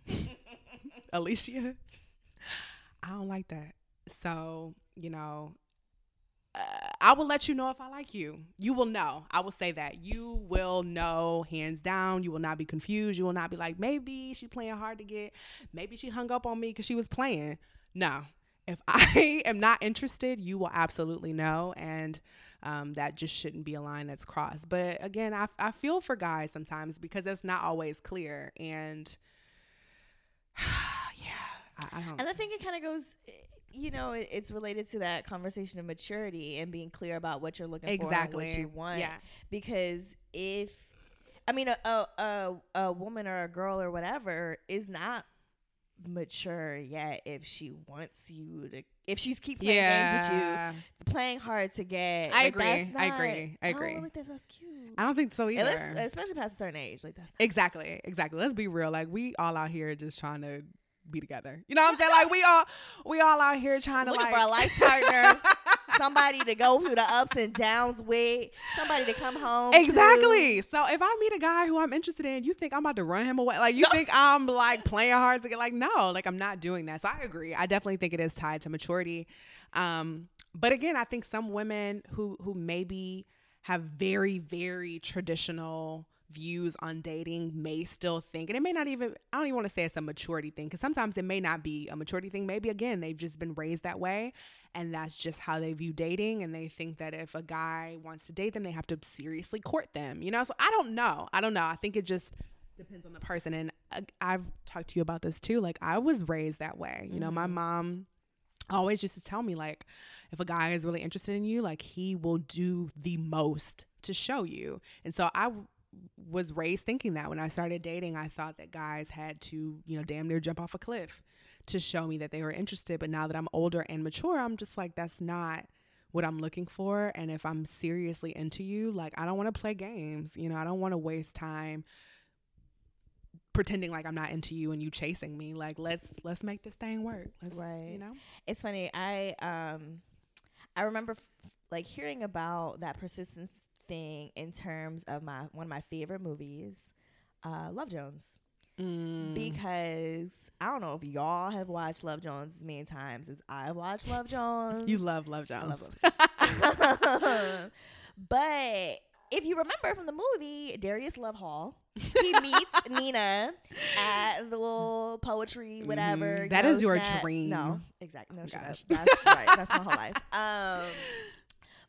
Alishia i don't like that so you know uh, I will let you know if I like you. You will know. I will say that. You will know hands down. You will not be confused. You will not be like, maybe she playing hard to get. Maybe she hung up on me because she was playing. No. If I am not interested, you will absolutely know. And um, that just shouldn't be a line that's crossed. But again, I, I feel for guys sometimes because that's not always clear. And yeah, I, I don't. And I think it kind of goes, you know, it, it's related to that conversation of maturity and being clear about what you're looking for exactly. and what you want. Yeah. Because if, I mean, a, a a a woman or a girl or whatever is not mature yet if she wants you to if she's keep playing games with you playing hard to get I like, agree. that's I agree. I agree. don't really think that's cute I don't think so either. Especially past a certain age like that's Exactly, exactly. Let's be real. Like we all out here just trying to be together. You know what I'm saying? Like we all we all out here trying to looking like for a life partner somebody to go through the ups and downs with somebody to come home to. Exactly. So if I meet a guy who I'm interested in, you think I'm about to run him away? Like you think I'm like playing hard to get like no, like I'm not doing that. So I agree. I definitely think it is tied to maturity. Um, but again, I think some women who who maybe have very very traditional views on dating may still think and it may not even I don't even want to say it's a maturity thing cuz sometimes it may not be a maturity thing. Maybe again they've just been raised that way and that's just how they view dating and they think that if a guy wants to date them they have to seriously court them you know? So i don't know. I don't know. I think it just depends on the person and i've talked to you about this too like i was raised that way you know? My Mhm. mom always used to tell me like if a guy is really interested in you like he will do the most to show you. And so i was raised thinking that when i started dating i thought that guys had to you know damn near jump off a cliff to show me that they were interested. But now that I'm older and mature, I'm just like, that's not what I'm looking for. And if I'm seriously into you, like, I don't want to play games. You know, I don't want to waste time pretending like I'm not into you and you chasing me. Like, let's let's make this thing work. Let's, Right. You know. it's funny i um i remember f- like hearing about that persistence thing in terms of my one of my favorite movies uh love jones Mm. because I don't know if y'all have watched Love Jones as many times as I watched Love Jones. you love Love I Jones. love Love but if you remember from the movie Darius Lovehall, he meets Nina at the little poetry, whatever. Mhm. you know, is your snack- dream. No, exactly. No. Gosh. That's right. That's my whole life. Um,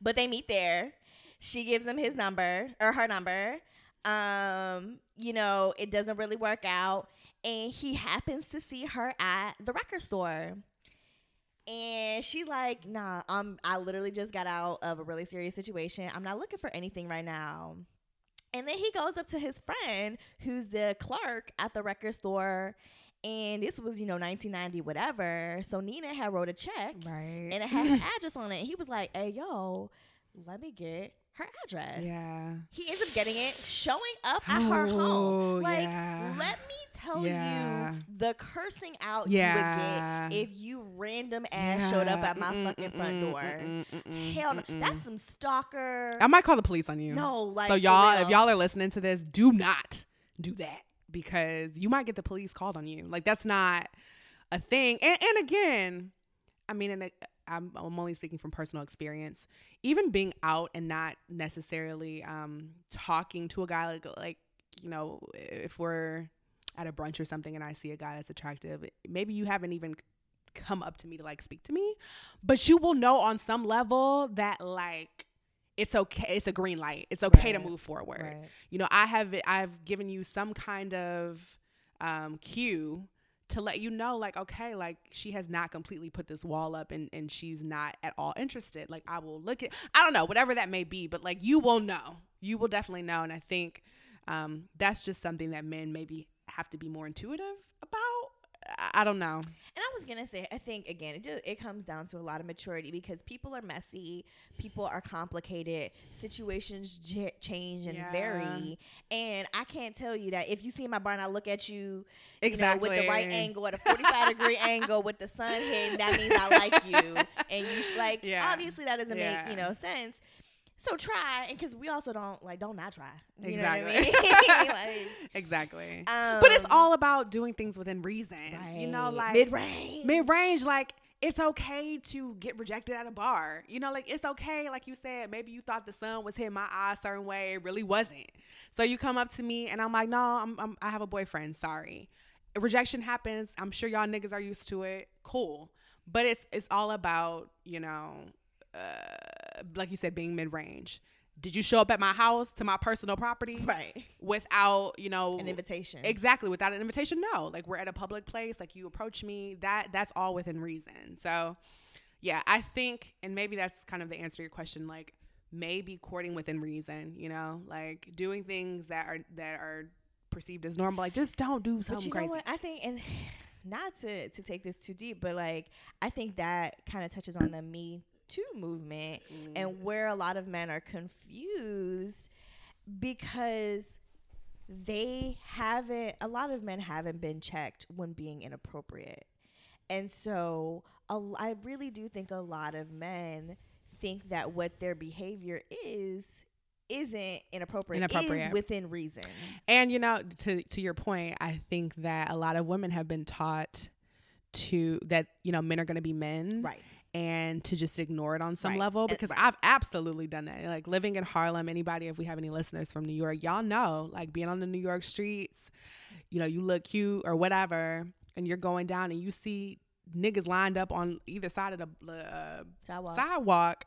but they meet there. She gives him his number or her number. Um, you know, it doesn't really work out, and he happens to see her at the record store. And she's like, nah, um, I literally just got out of a really serious situation. I'm not looking for anything right now. And then he goes up to his friend, who's the clerk at the record store. And this was, you know, 1990, whatever. So Nina had wrote a check Right. and it had her address on it. And he was like, hey, yo, let me get her address. yeah. He ends up getting it, showing up at her oh, home. Oh, Like, yeah. let me tell Yeah. you the cursing out Yeah. you would get if you random ass showed up at my Mm-mm, fucking front mm-mm, door. mm-mm, Hell no. That's some stalker. I might call the police on you. no, like so y'all, if y'all are listening to this, do not do that because you might get the police called on you. Like that's not a thing. And, and again, I mean, and I'm, I'm only speaking from personal experience. Even being out and not necessarily um, talking to a guy like like you know if we're at a brunch or something and I see a guy that's attractive, maybe you haven't even come up to me to like speak to me, but you will know on some level that like it's okay. It's a green light. It's okay to move forward. Right. You know, I have I've given you some kind of um, cue to let you know, like, okay, like she has not completely put this wall up and, and she's not at all interested. Like, I will look at, I don't know, whatever that may be, but like, you will know. You will definitely know. And I think um, that's just something that men maybe have to be more intuitive about. I, don't know. And I was gonna say, I think again, it just it comes down to a lot of maturity because people are messy, people are complicated, situations j- change and Yeah. vary, and I can't tell you that if you see my bar and I look at you, Exactly. you know, with the right angle, at a forty-five degree angle, with the sun hitting, that means I like you, and you sh- like Yeah. obviously that doesn't Yeah. make you know sense. So try, and because we also don't like don't not try. You Exactly. Know what I mean? like, exactly. um, but it's all about doing things within reason. You know, like mid range, mid range, like it's okay to get rejected at a bar. You know, like it's okay, like you said, maybe you thought the sun was hitting my eye a certain way, it really wasn't. So you come up to me and I'm like, no, I'm, I'm I have a boyfriend. Sorry, rejection happens. I'm sure y'all niggas are used to it. Cool, but it's it's all about you know, uh, like you said, being mid range. Did you show up at my house to my personal property right? without you know An invitation, Exactly. Without an invitation, no. Like we're at a public place, like you approach me, that that's all within reason. So yeah, I think and maybe that's kind of the answer to your question, like maybe courting within reason, you know, like doing things that are that are perceived as normal. Like just don't do But something you crazy. know what? I think, and not to to take this too deep, but like I think that kind of touches on the Me Too movement Mm. and where a lot of men are confused because they haven't. A lot of men haven't been checked when being inappropriate, and so a I really do think a lot of men think that what their behavior is isn't inappropriate, Inappropriate. is within reason. And you know, to to your point, I think that a lot of women have been taught to that you know men are going to be men, Right. And to just ignore it on some Right. level because right. I've absolutely done that. Like living in Harlem, anybody, if we have any listeners from New York, y'all know, like being on the New York streets, you know, you look cute or whatever, and you're going down and you see niggas lined up on either side of the uh, Sidewalk. sidewalk.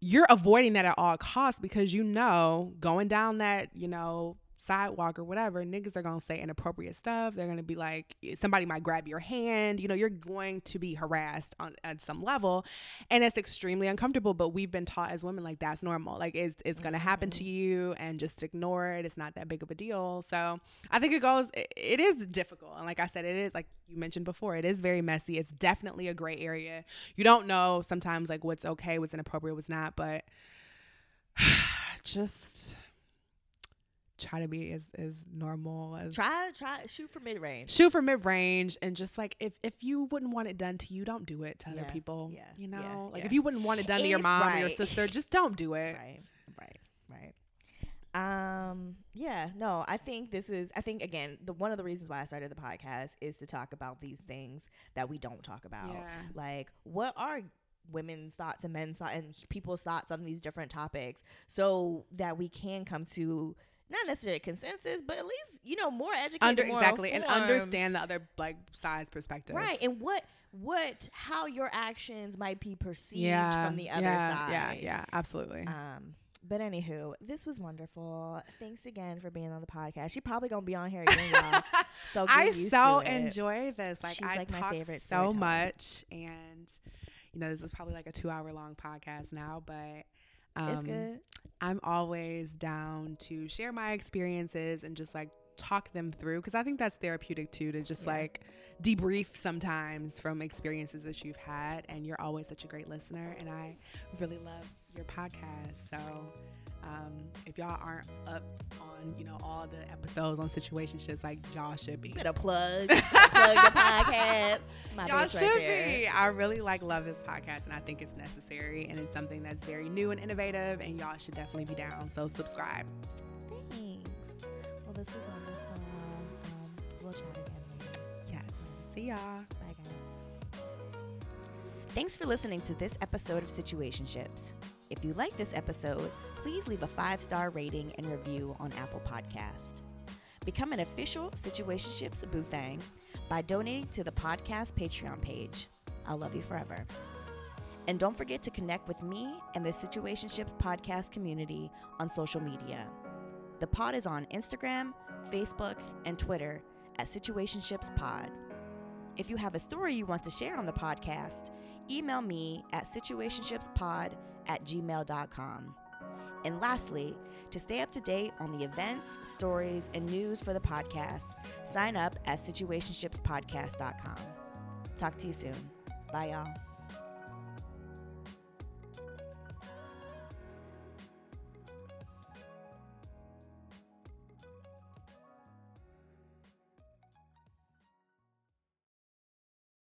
You're avoiding that at all costs because you know going down that, you know, sidewalk or whatever, niggas are gonna say inappropriate stuff. They're gonna be like, eh, somebody might grab your hand. You know, you're going to be harassed on at some level, and it's extremely uncomfortable. But we've been taught as women like that's normal. Like it's it's gonna happen to mm-hmm. you, and just ignore it. It's not that big of a deal. So I think it goes. It, it is difficult, and like I said, it is like you mentioned before. It is very messy. It's definitely a gray area. You don't know sometimes like what's okay, what's inappropriate, what's not. But just try to be as as normal as Try, try, shoot for mid range. shoot for mid range and just like if if you wouldn't want it done to you, don't do it to other Yeah, people. yeah, you yeah, know, like yeah. if you wouldn't want it done to your If- mom or your sister, just don't do it. Right, right, right. Um, yeah, no, I think this is, I think again, the one of the reasons why I started the podcast is to talk about these things that we don't talk about. Yeah. Like, what are women's thoughts and men's thoughts and people's thoughts on these different topics so that we can come to not necessarily consensus, but at least, you know, more educated, Under more exactly and understand the other like size perspective. Right, and what what how your actions might be perceived Yeah. from the other yeah, side. Yeah. Yeah. Absolutely. Um, but anywho, this was wonderful. Thanks again for being on the podcast. She probably gonna be on here again, y'all. So I so enjoy this. Like She's I like my favorite so much, and you know, this is probably like a two hour long podcast now, but um, it's good. I'm always down to share my experiences and just like talk them through because I think that's therapeutic too to just Yeah. like debrief sometimes from experiences that you've had. And you're always such a great listener, and I really love your podcast. So. Um, if y'all aren't up on, you know, all the episodes on situationships, like y'all should be. Better plug, plug the podcast. My Y'all should right be. I really like love this podcast, and I think it's necessary, and it's something that's very new and innovative, and y'all should definitely be down. So subscribe. Thanks. Well, this is wonderful. Um, we'll chat again later. Yes. See y'all. Bye, guys. Thanks for listening to this episode of Situationships. If you like this episode, please leave a five star rating and review on Apple Podcast. Become an official Situationships Boothang by donating to the podcast Patreon page. I'll love you forever. And don't forget to connect with me and the Situationships podcast community on social media. The pod is on Instagram, Facebook, and Twitter at Situationships Pod. If you have a story you want to share on the podcast, email me at situationshipspod at gmail.com. And lastly, to stay up to date on the events, stories, and news for the podcast, sign up at situationshipspodcast.com. Talk to you soon. Bye, y'all.